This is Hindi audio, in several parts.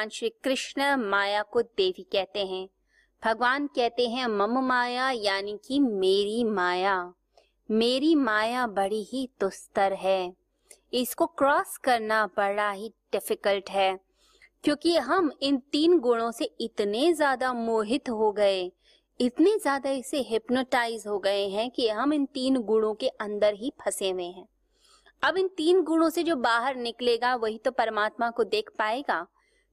भगवान श्री कृष्ण माया को देवी कहते हैं। भगवान कहते हैं, मम माया यानी कि मेरी माया। मेरी माया बड़ी ही दुस्तर है। इसको क्रॉस करना बड़ा ही डिफ़िकल्ट है, क्योंकि हम इन तीन गुणों से इतने ज़्यादा मोहित हो गए, इतने ज़्यादा इसे हिप्नोटाइज हो गए हैं कि हम इन तीन गुणों के अंदर ही फंसे हुए हैं। अब इन तीन गुणों से जो बाहर निकलेगा, वही तो परमात्मा को देख पाएगा।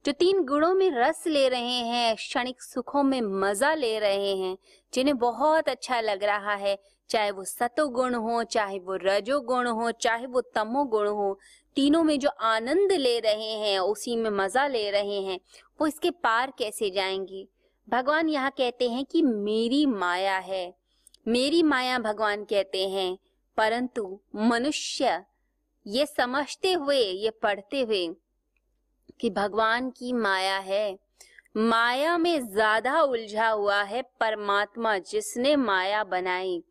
जो तीन गुणों में रस ले रहे हैं, क्षणिक सुखों में मज़ा ले रहे हैं, जिन्हें बहुत अच्छा लग रहा है। चाहे वो सतो गुण हो, चाहे वो रजो गुण हो, चाहे वो तमो गुण हो, तीनों में जो आनंद ले रहे हैं, उसी में मज़ा ले रहे हैं, वो इसके पार कैसे जाएँगे? भगवान यहाँ कहते हैं कि मेरी माया है। मेरी माया, भगवान कहते हैं, परंतु मनुष्य, ये समझते हुए, ये पढ़ते हुए कि भगवान की माया है। माया में ज़्यादा उलझा हुआ है परमात्मा जिसने माया बनाई,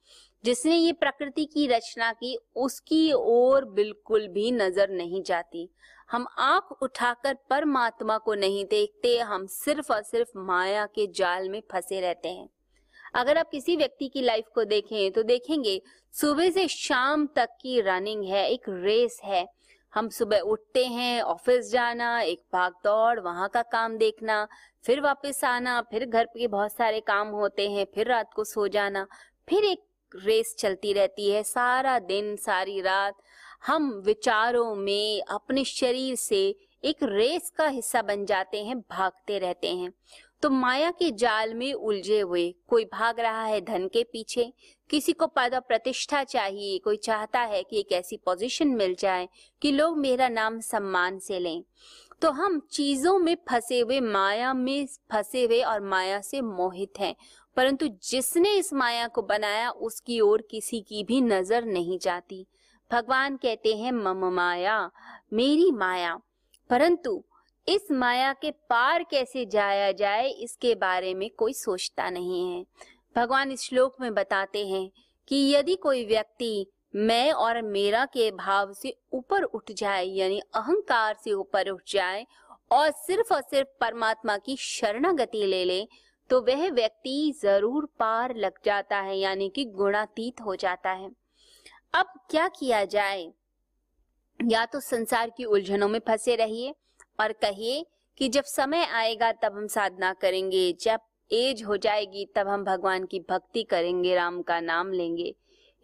जिसने ये प्रकृति की रचना की, उसकी ओर बिल्कुल भी नज़र नहीं जाती। हम आँख उठाकर परमात्मा को नहीं देखते, हम सिर्फ़ और सिर्फ़ माया के जाल में फंसे रहते हैं। अगर आप किसी व्यक्ति की लाइफ को देखें तो देखेंगे, सुबह से शाम तक की रनिंग है, एक रेस है। हम सुबह उठते हैं, ऑफ़िस जाना, एक भाग दौड़, वहाँ का काम देखना, फिर वापस आना, फिर घर के बहुत सारे काम होते हैं, फिर रात को सो जाना, फिर एक रेस चलती रहती है सारा दिन, सारी रात। हम विचारों में अपने शरीर से एक रेस का हिस्सा बन जाते हैं, भागते रहते हैं। तो माया के जाल में उलझे हुए, कोई भाग रहा है धन के पीछे? किसी को पद प्रतिष्ठा चाहिए, कोई चाहता है कि एक ऐसी पोजीशन मिल जाए कि लोग मेरा नाम सम्मान से लें? तो हम चीज़ों में फंसे हुए, माया में फंसे हुए और माया से मोहित हैं। परंतु जिसने इस माया को बनाया, उसकी ओर किसी की भी नज़र नहीं जाती। भगवान कहते हैं, मम माया, मेरी माया। परंतु इस माया के पार कैसे जाया जाए, इसके बारे में कोई सोचता नहीं है। भगवान इस श्लोक में बताते हैं कि यदि कोई व्यक्ति मैं और मेरा के भाव से ऊपर उठ जाए, यानी अहंकार से ऊपर उठ जाए, और सिर्फ़ और सिर्फ़ परमात्मा की शरणागति ले ले तो वह व्यक्ति ज़रूर पार लग जाता है, यानी कि गुणातीत हो जाता है। अब क्या किया जाए? या तो संसार की उलझनों में फंसे रहिए और कहिए कि जब समय आएगा तब हम साधना करेंगे, जब एज हो जाएगी तब हम भगवान की भक्ति करेंगे, राम का नाम लेंगे।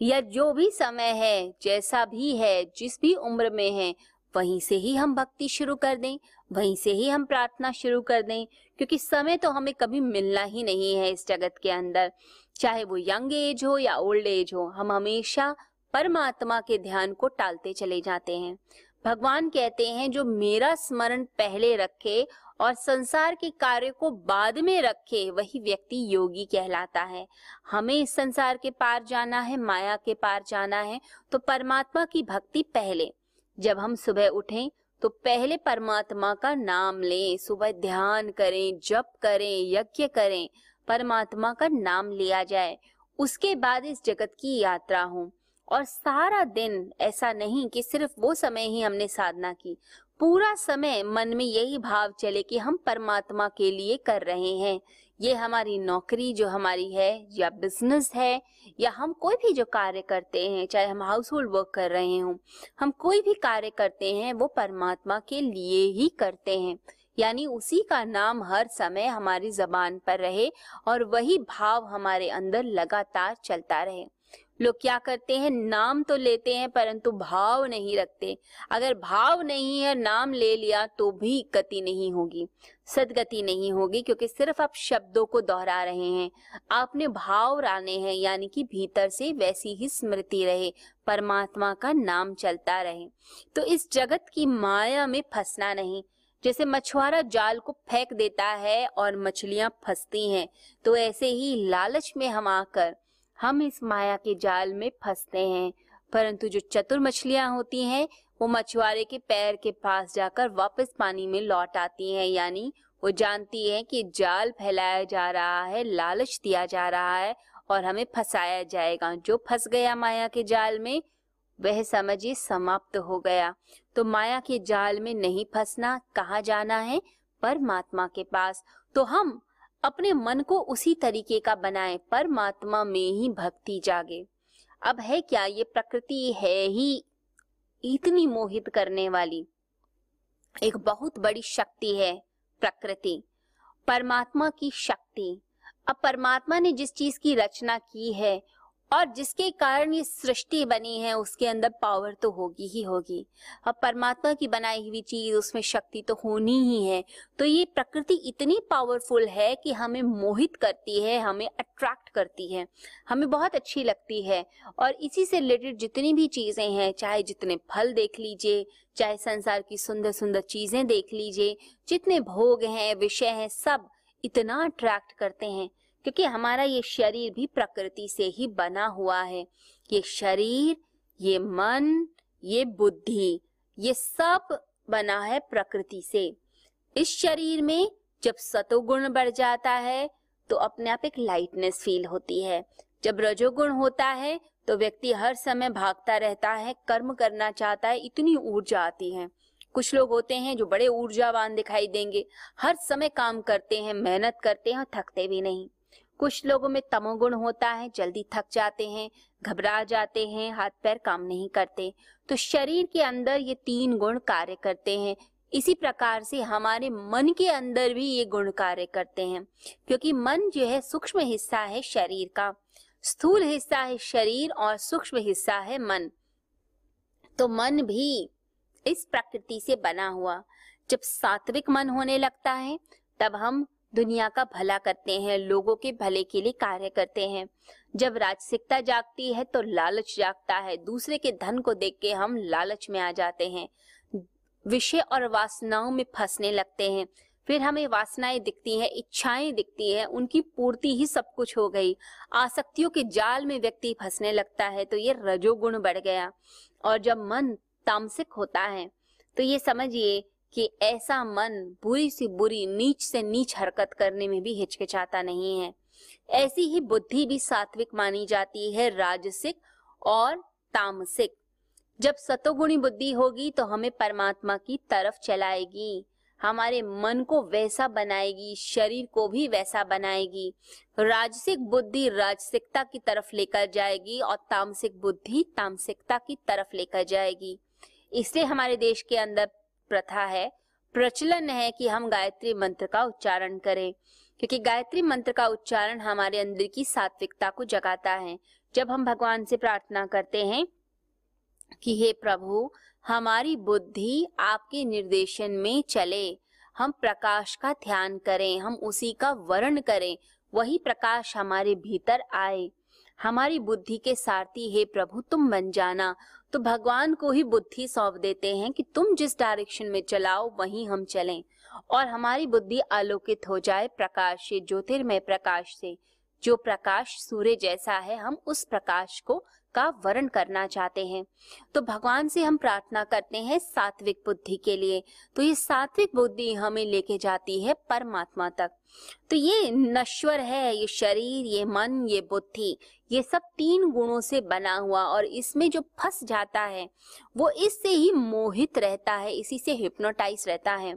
या जो भी समय है, जैसा भी है, जिस भी उम्र में है, वहीं से ही हम भक्ति शुरू कर दें, वहीं से ही हम प्रार्थना शुरू कर दें, क्योंकि समय तो हमें कभी मिलना ही नहीं है इस जगत के अंदर। चाहे वो यंग एज हो या ओल्ड एज हो, हम हमेशा परमात्मा के ध्यान को टालते चले जाते हैं। भगवान कहते हैं, जो मेरा स्मरण पहले रखे और संसार के कार्य को बाद में रखे, वही व्यक्ति योगी कहलाता है। हमें इस संसार के पार जाना है, माया के पार जाना है तो परमात्मा की भक्ति पहले। जब हम सुबह उठें तो पहले परमात्मा का नाम लें, सुबह ध्यान करें, जप करें, यज्ञ करें, परमात्मा का नाम लिया जाए। उसके बाद इस जगत की यात्रा हो। और सारा दिन ऐसा नहीं कि सिर्फ़ वो समय ही हमने साधना की। पूरा समय मन में यही भाव चले कि हम परमात्मा के लिए कर रहे हैं। ये हमारी नौकरी जो हमारी है या बिज़नेस है या हम कोई भी जो कार्य करते हैं, चाहे हम हाउस होल्ड वर्क कर रहे हों, हम कोई भी कार्य करते हैं, वो परमात्मा के लिए ही करते हैं। यानी उसी का नाम हर समय हमारी जबान पर रहे और वही भाव हमारे अंदर लगातार चलता रहे। लोग क्या करते हैं? नाम तो लेते हैं, परंतु भाव नहीं रखते। अगर भाव नहीं है, नाम ले लिया तो भी गति नहीं होगी। सदगति नहीं होगी, क्योंकि सिर्फ़ आप शब्दों को दोहरा रहे हैं। आपने भाव राने हैं, यानी कि भीतर से वैसी ही स्मृति रहे। परमात्मा का नाम चलता रहे। तो इस जगत की माया में फंसना नहीं। जैसे मछुआरा जाल को फेंक देता है और मछलियाँ फंसती हैं तो ऐसे ही लालच में हम आकर हम इस माया के जाल में फंसते हैं। परंतु जो चतुर मछलियाँ होती हैं, वो मछुआरे के पैर के पास जाकर वापस पानी में लौट आती हैं। यानी वो जानती है कि जाल फैलाया जा रहा है, लालच दिया जा रहा है और हमें फंसाया जाएगा। जो फंस गया माया के जाल में, वह समझिए समाप्त हो गया। तो माया के जाल में नहीं फंसना कहा जाना है? परमात्मा के पास। तो हम अपने मन को उसी तरीके का बनाए, परमात्मा में ही भक्ति जागे। अब है क्या ये प्रकृति है ही इतनी मोहित करने वाली? एक बहुत बड़ी शक्ति है प्रकृति, परमात्मा की शक्ति। अब परमात्मा ने जिस चीज़ की रचना की है और जिसके कारण ये सृष्टि बनी है, उसके अंदर पावर तो होगी ही होगी। अब परमात्मा की बनाई हुई चीज़, उसमें शक्ति तो होनी ही है। तो ये प्रकृति इतनी पावरफुल है कि हमें मोहित करती है, हमें अट्रैक्ट करती है। हमें बहुत अच्छी लगती है। और इसी से रिलेटेड जितनी भी चीज़ें हैं, चाहे जितने फल देख लीजिए, चाहे संसार की सुंदर सुंदर चीज़ें देख लीजिए, जितने भोग हैं, विषय हैं, सब इतना अट्रैक्ट करते हैं। क्योंकि हमारा ये शरीर भी प्रकृति से ही बना हुआ है। ये शरीर, ये मन, ये बुद्धि, ये सब बना है प्रकृति से। इस शरीर में जब सतोगुण बढ़ जाता है तो अपने आप एक लाइटनेस फील होती है। जब रजोगुण होता है तो व्यक्ति हर समय भागता रहता है, कर्म करना चाहता है, इतनी ऊर्जा आती है। कुछ लोग होते हैं जो बड़े ऊर्जावान दिखाई देंगे, हर समय काम करते हैं, मेहनत करते हैं और थकते भी नहीं। कुछ लोगों में तमोगुण होता है, जल्दी थक जाते हैं, घबरा जाते हैं, हाथ पैर काम नहीं करते। तो शरीर के अंदर ये तीन गुण कार्य करते हैं। इसी प्रकार से हमारे मन के अंदर भी ये गुण कार्य करते हैं। क्योंकि मन जो है सूक्ष्म हिस्सा है शरीर का। स्थूल हिस्सा है शरीर और सूक्ष्म हिस्सा है मन। तो मन भी इस प्रकृति से बना हुआ। जब सात्विक मन होने लगता है, तब हम दुनिया का भला करते हैं, लोगों के भले के लिए कार्य करते हैं। जब राजसिकता जागती है तो लालच जागता है, दूसरे के धन को देख के हम लालच में आ जाते हैं। विषय और वासनाओं में फंसने लगते हैं, फिर हमें वासनाएँ दिखती हैं, इच्छाएँ दिखती हैं, उनकी पूर्ति ही सब कुछ हो गई। आसक्तियों के जाल में व्यक्ति फंसने लगता है तो ये रजोगुण बढ़ गया। और जब मन तामसिक होता है तो ये समझिए कि ऐसा मन बुरी से बुरी, नीच से नीच हरकत करने में भी हिचकिचाता नहीं है। ऐसी ही बुद्धि भी सात्विक मानी जाती है, राजसिक और तामसिक। जब सतोगुणी बुद्धि होगी तो हमें परमात्मा की तरफ़ चलाएगी। हमारे मन को वैसा बनाएगी, शरीर को भी वैसा बनाएगी। राजसिक बुद्धि राजसिकता की तरफ़ लेकर जाएगी और तामसिक बुद्धि तामसिकता की तरफ़ लेकर जाएगी। इसलिए हमारे देश के अंदर प्रथा है। प्रचलन है कि हम गायत्री मंत्र का उच्चारण करें, क्योंकि गायत्री मंत्र का उच्चारण हमारे अंदर की सात्विकता को जगाता है। जब हम भगवान से प्रार्थना करते हैं कि, हे प्रभु, हमारी बुद्धि आपके निर्देशन में चले। हम प्रकाश का ध्यान करें, हम उसी का वर्ण करें। वही प्रकाश हमारे भीतर आए। हमारी बुद्धि के सारथी, हे प्रभु, तुम बन जाना। तो भगवान को ही बुद्धि सौंप देते हैं कि तुम जिस डायरेक्शन में चलाओ, वहीं हम चलें। और हमारी बुद्धि आलोकित हो जाए प्रकाश से, ज्योतिर्मय प्रकाश से। जो प्रकाश सूर्य जैसा है, हम उस प्रकाश को, का वर्ण करना चाहते हैं। तो भगवान से हम प्रार्थना करते हैं सात्विक बुद्धि के लिए। तो ये सात्विक बुद्धि हमें लेके जाती है परमात्मा तक। तो ये नश्वर है, ये शरीर, ये मन, ये बुद्धि। ये सब तीन गुणों से बना हुआ और इसमें जो फंस जाता है, वो इससे ही मोहित रहता है, इसी से हिप्नोटाइज रहता है।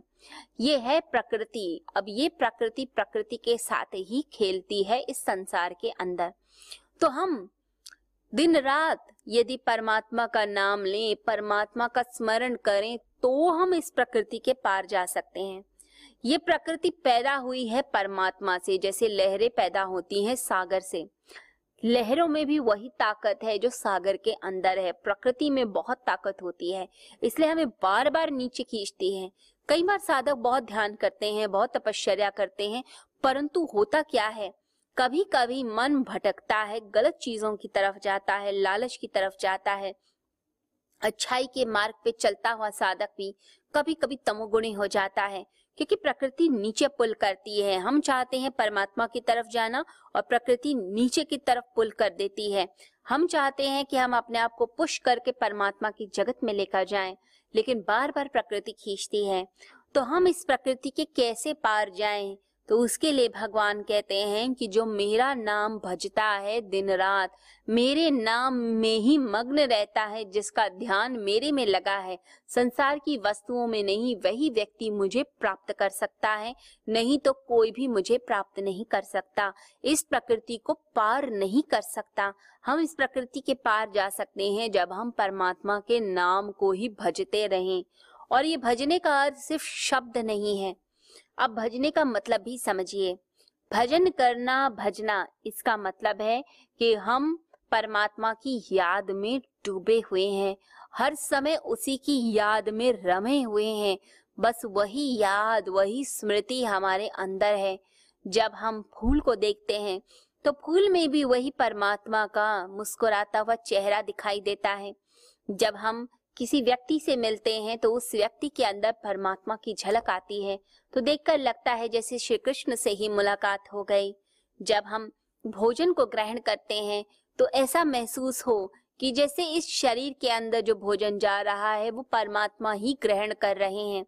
ये है प्रकृति। अब ये प्रकृति प्रकृति के साथ ही खेलती है इस संसार के अंदर। तो हम दिन रात यदि परमात्मा का नाम लें, परमात्मा का स्मरण करें तो हम इस प्रकृति के पार जा सकते हैं। ये प्रकृति पैदा हुई है परमात्मा से, जैसे लहरें पैदा होती हैं सागर से। लहरों में भी वही ताकत है जो सागर के अंदर है। प्रकृति में बहुत ताकत होती है, इसलिए हमें बार बार नीचे खींचती है। कई बार साधक बहुत ध्यान करते हैं, बहुत तपश्चर्या करते हैं, परंतु होता क्या है? कभी कभी मन भटकता है, गलत चीज़ों की तरफ़ जाता है, लालच की तरफ़ जाता है। अच्छाई के मार्ग पे चलता हुआ साधक भी कभी कभी तमोगुणी हो जाता है। क्योंकि प्रकृति नीचे पुल करती है। हम चाहते हैं परमात्मा की तरफ़ जाना और प्रकृति नीचे की तरफ़ पुल कर देती है। हम चाहते हैं कि हम अपने आप को पुश करके परमात्मा की जगत में लेकर जाएँ, लेकिन बार बार प्रकृति खींचती है। तो हम इस प्रकृति के कैसे पार जाएँ? तो उसके लिए भगवान कहते हैं कि जो मेरा नाम भजता है दिन रात, मेरे नाम में ही मग्न रहता है, जिसका ध्यान मेरे में लगा है। संसार की वस्तुओं में नहीं, वही व्यक्ति मुझे प्राप्त कर सकता है। नहीं तो कोई भी मुझे प्राप्त नहीं कर सकता। इस प्रकृति को पार नहीं कर सकता। हम इस प्रकृति के पार जा सकते हैं जब हम परमात्मा के नाम को ही भजते रहें। और ये भजने का अर्थ सिर्फ़ शब्द नहीं है। अब भजने का मतलब भी समझिए। भजन करना, भजना, इसका मतलब है कि हम परमात्मा की याद में डूबे हुए हैं। हर समय उसी की याद में रमे हुए हैं। बस वही याद, वही स्मृति हमारे अंदर है। जब हम फूल को देखते हैं तो फूल में भी वही परमात्मा का मुस्कुराता हुआ चेहरा दिखाई देता है। जब हम किसी व्यक्ति से मिलते हैं तो उस व्यक्ति के अंदर परमात्मा की झलक आती है। तो देखकर लगता है जैसे श्री कृष्ण से ही मुलाकात हो गई। जब हम भोजन को ग्रहण करते हैं तो ऐसा महसूस हो कि जैसे इस शरीर के अंदर जो भोजन जा रहा है वो परमात्मा ही ग्रहण कर रहे हैं।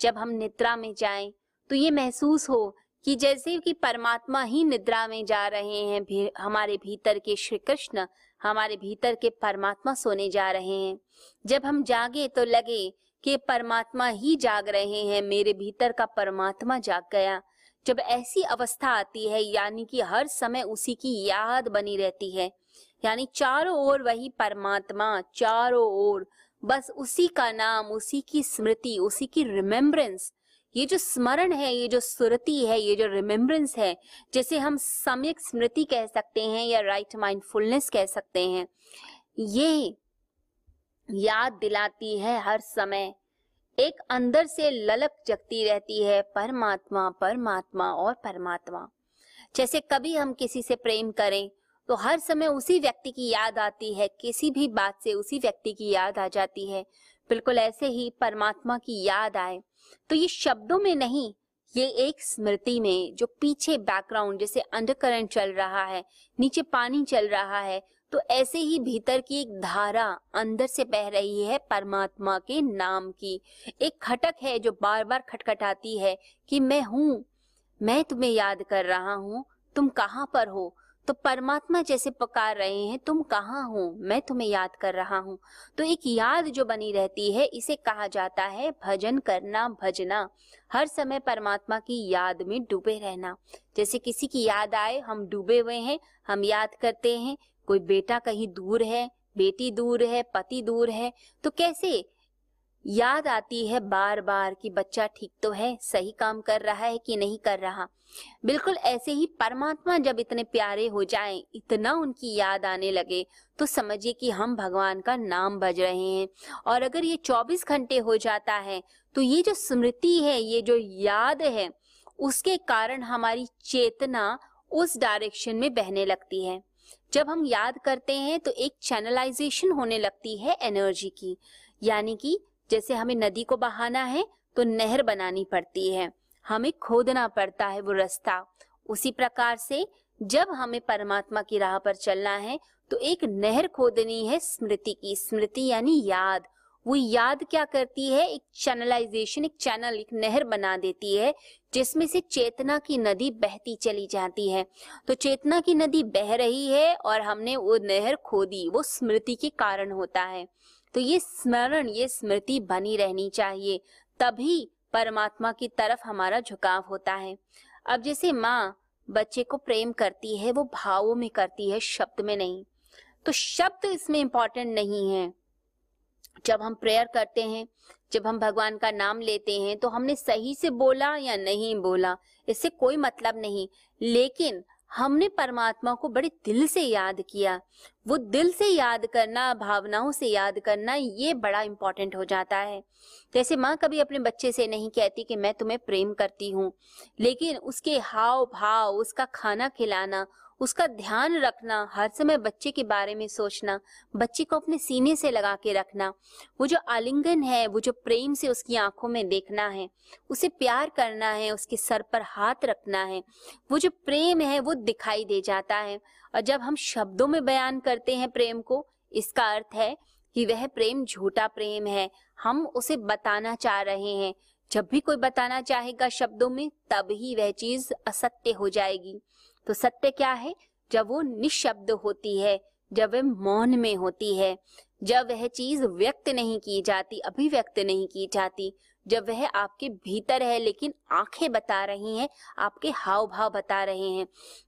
जब हम निद्रा में जाएँ तो ये महसूस हो कि जैसे कि परमात्मा ही निद्रा में जा रहे हैं भी, हमारे भीतर के श्री कृष्ण हमारे भीतर के परमात्मा सोने जा रहे हैं। जब हम जागे तो लगे कि परमात्मा ही जाग रहे हैं, मेरे भीतर का परमात्मा जाग गया। जब ऐसी अवस्था आती है, यानी कि हर समय उसी की याद बनी रहती है, यानी चारों ओर वही परमात्मा, चारों ओर, बस उसी का नाम, उसी की स्मृति, उसी की रिमेम्बरेंस ये जो स्मरण है, ये जो सुरति है, ये जो रिमेम्बरेंस है, जैसे हम सम्यक स्मृति कह सकते हैं या राइट माइंडफुलनेस कह सकते हैं, ये याद दिलाती है हर समय। एक अंदर से ललक जगती रहती है परमात्मा परमात्मा और परमात्मा। जैसे कभी हम किसी से प्रेम करें तो हर समय उसी व्यक्ति की याद आती है, किसी भी बात से उसी व्यक्ति की याद आ जाती है। बिल्कुल ऐसे ही परमात्मा की याद आए। तो ये शब्दों में नहीं, ये एक स्मृति में, जो पीछे बैकग्राउंड जैसे अंडर चल रहा है, नीचे पानी चल रहा है तो ऐसे ही भीतर की एक धारा अंदर से बह रही है परमात्मा के नाम की। एक खटक है जो बार बार खटखटाती है कि मैं हूँ, मैं तुम्हें याद कर रहा हूँ, तुम कहाँ पर हो? तो परमात्मा जैसे पकार रहे हैं, तुम कहाँ हो? मैं तुम्हें याद कर रहा हूँ। तो एक याद जो बनी रहती है, इसे कहा जाता है भजन करना, भजना। हर समय परमात्मा की याद में डूबे रहना। जैसे किसी की याद आए, हम डूबे हुए हैं, हम याद करते हैं, कोई बेटा कहीं दूर है, बेटी दूर है, पति दूर है तो कैसे याद आती है बार बार कि बच्चा ठीक तो है सही काम कर रहा है कि नहीं कर रहा। बिल्कुल ऐसे ही परमात्मा जब इतने प्यारे हो जाएँ, इतना उनकी याद आने लगे तो समझिए कि हम भगवान का नाम बज रहे हैं। और अगर ये 24 घंटे हो जाता है तो ये जो स्मृति है ये जो याद है उसके कारण हमारी चेतना उस डायरेक्शन में बहने लगती है। जब हम याद करते हैं तो एक चैनलाइजेशन होने लगती है एनर्जी की यानी कि जैसे हमें नदी को बहाना है तो नहर बनानी पड़ती है। हमें खोदना पड़ता है वो रास्ता। उसी प्रकार से जब हमें परमात्मा की राह पर चलना है तो एक नहर खोदनी है स्मृति की। स्मृति यानी याद। वो याद क्या करती है? एक चैनलाइजेशन एक चैनल एक नहर बना देती है, जिसमें से चेतना की नदी बहती चली जाती है। तो चेतना की नदी बह रही है और हमने वो नहर खोदी, वो स्मृति के कारण होता है। तो ये स्मरण, ये स्मृति बनी रहनी चाहिए। तभी परमात्मा की तरफ़ हमारा झुकाव होता है। अब जैसे माँ बच्चे को प्रेम करती है, वो भावों में करती है, शब्द में नहीं। तो शब्द इसमें इंपॉर्टेंट नहीं है। जब हम प्रेयर करते हैं, जब हम भगवान का नाम लेते हैं तो हमने सही से बोला या नहीं बोला, इससे कोई मतलब नहीं। लेकिन हमने परमात्मा को बड़े दिल से याद किया। वो दिल से याद करना, भावनाओं से याद करना, ये बड़ा इम्पोर्टेंट हो जाता है। जैसे माँ कभी अपने बच्चे से नहीं कहती कि मैं तुम्हें प्रेम करती हूँ, लेकिन उसके हाव भाव उसका खाना खिलाना उसका ध्यान रखना, हर समय बच्चे के बारे में सोचना, बच्चे को अपने सीने से लगा के रखना, वो जो आलिंगन है, वो जो प्रेम से उसकी आँखों में देखना है, उसे प्यार करना है, उसके सर पर हाथ रखना है, वो जो प्रेम है, वो दिखाई दे जाता है। और जब हम शब्दों में बयान करते हैं प्रेम को, इसका अर्थ है कि वह प्रेम झूठा प्रेम है, हम उसे बताना चाह रहे हैं। जब भी कोई बताना चाहेगा शब्दों में, तब ही वह चीज़ असत्य हो जाएगी। तो सत्य क्या है? जब वो निशब्द होती है, जब वह मौन में होती है, जब वह चीज़ व्यक्त नहीं की जाती, अभिव्यक्त नहीं की जाती, जब वह आपके भीतर है लेकिन आँखें बता रही हैं, आपके हाव भाव बता रहे हैं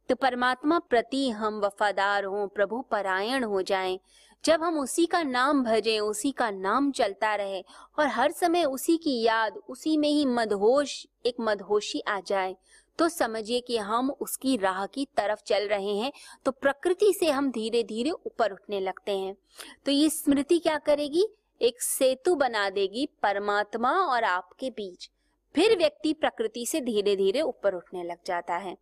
तो परमात्मा प्रति हम वफादार हों, प्रभु परायण हो जाएँ। जब हम उसी का नाम भजें, उसी का नाम चलता रहे और हर समय उसी की याद, उसी में ही मदहोश, एक मदहोशी आ जाए तो समझिए कि हम उसकी राह की तरफ़ चल रहे हैं तो प्रकृति से हम धीरे धीरे ऊपर उठने लगते हैं। तो ये स्मृति क्या करेगी? एक सेतु बना देगी परमात्मा और आपके बीच। फिर व्यक्ति प्रकृति से धीरे धीरे ऊपर उठने लग जाता है।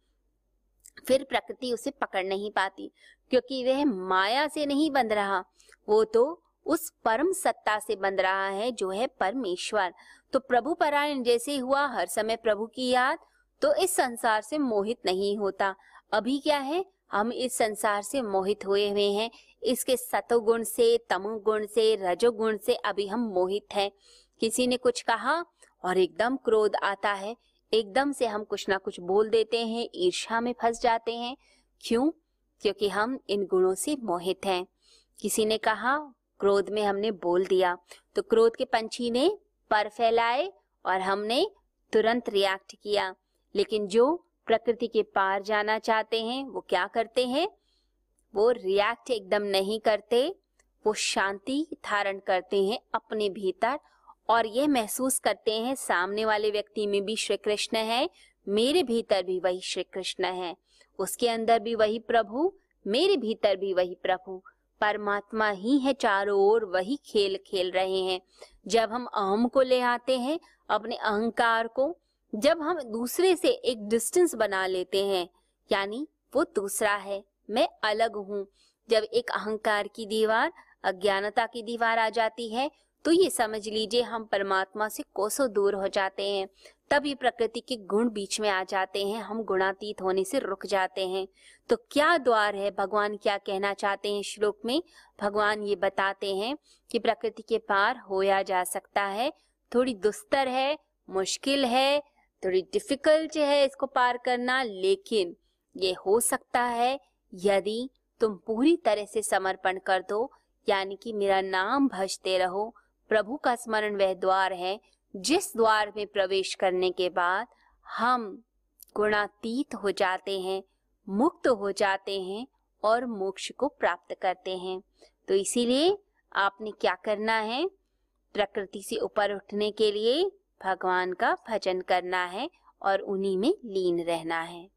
फिर प्रकृति उसे पकड़ नहीं पाती, क्योंकि वह माया से नहीं बंध रहा। वो तो उस परम सत्ता से बंध रहा है, जो है परमेश्वर। तो प्रभु परायण जैसे हुआ, हर समय प्रभु की याद तो इस संसार से मोहित नहीं होता। अभी क्या है? हम इस संसार से मोहित हुए हुए हैं। इसके सतोगुण से, तमोगुण से, रजोगुण से अभी हम मोहित हैं। किसी ने कुछ कहा और एकदम क्रोध आता है। एकदम से हम कुछ ना कुछ बोल देते हैं, ईर्ष्या में फंस जाते हैं। क्यों? क्योंकि हम इन गुणों से मोहित हैं। किसी ने कहा, क्रोध में हमने बोल दिया। तो क्रोध के पंछी ने पर फैलाए और हमने तुरंत रिएक्ट किया। लेकिन जो प्रकृति के पार जाना चाहते हैं, वो क्या करते हैं? वो रिएक्ट एकदम नहीं करते, वो शांति धारण करते हैं अपने भीतर और ये महसूस करते हैं सामने वाले व्यक्ति में भी श्री कृष्ण है, मेरे भीतर भी वही श्री कृष्ण है, उसके अंदर भी वही प्रभु, मेरे भीतर भी वही प्रभु, परमात्मा ही है चारों ओर, वही खेल खेल रहे हैं। जब हम अहम को ले आते हैं, अपने अहंकार को जब हम दूसरे से एक डिस्टेंस बना लेते हैं, यानी वो दूसरा है, मैं अलग हूँ। जब एक अहंकार की दीवार, अज्ञानता की दीवार आ जाती है तो ये समझ लीजिए हम परमात्मा से कोसों दूर हो जाते हैं। तब ये प्रकृति के गुण बीच में आ जाते हैं, हम गुणातीत होने से रुक जाते हैं। तो क्या द्वार है? भगवान क्या कहना चाहते हैं श्लोक में? भगवान ये बताते हैं कि प्रकृति के पार होया जा सकता है। थोड़ी दुस्तर है, मुश्किल है थोड़ी डिफ़िकल्ट है इसको पार करना, लेकिन ये हो सकता है यदि तुम पूरी तरह से समर्पण कर दो, यानी कि मेरा नाम भजते रहो, प्रभु का स्मरण वह द्वार है, जिस द्वार में प्रवेश करने के बाद हम गुणातीत हो जाते हैं, मुक्त हो जाते हैं और मोक्ष को प्राप्त करते हैं। तो इसीलिए आपने क्या करना है? प्रकृति से ऊपर उठने के लिए भगवान का भजन करना है और उन्हीं में लीन रहना है।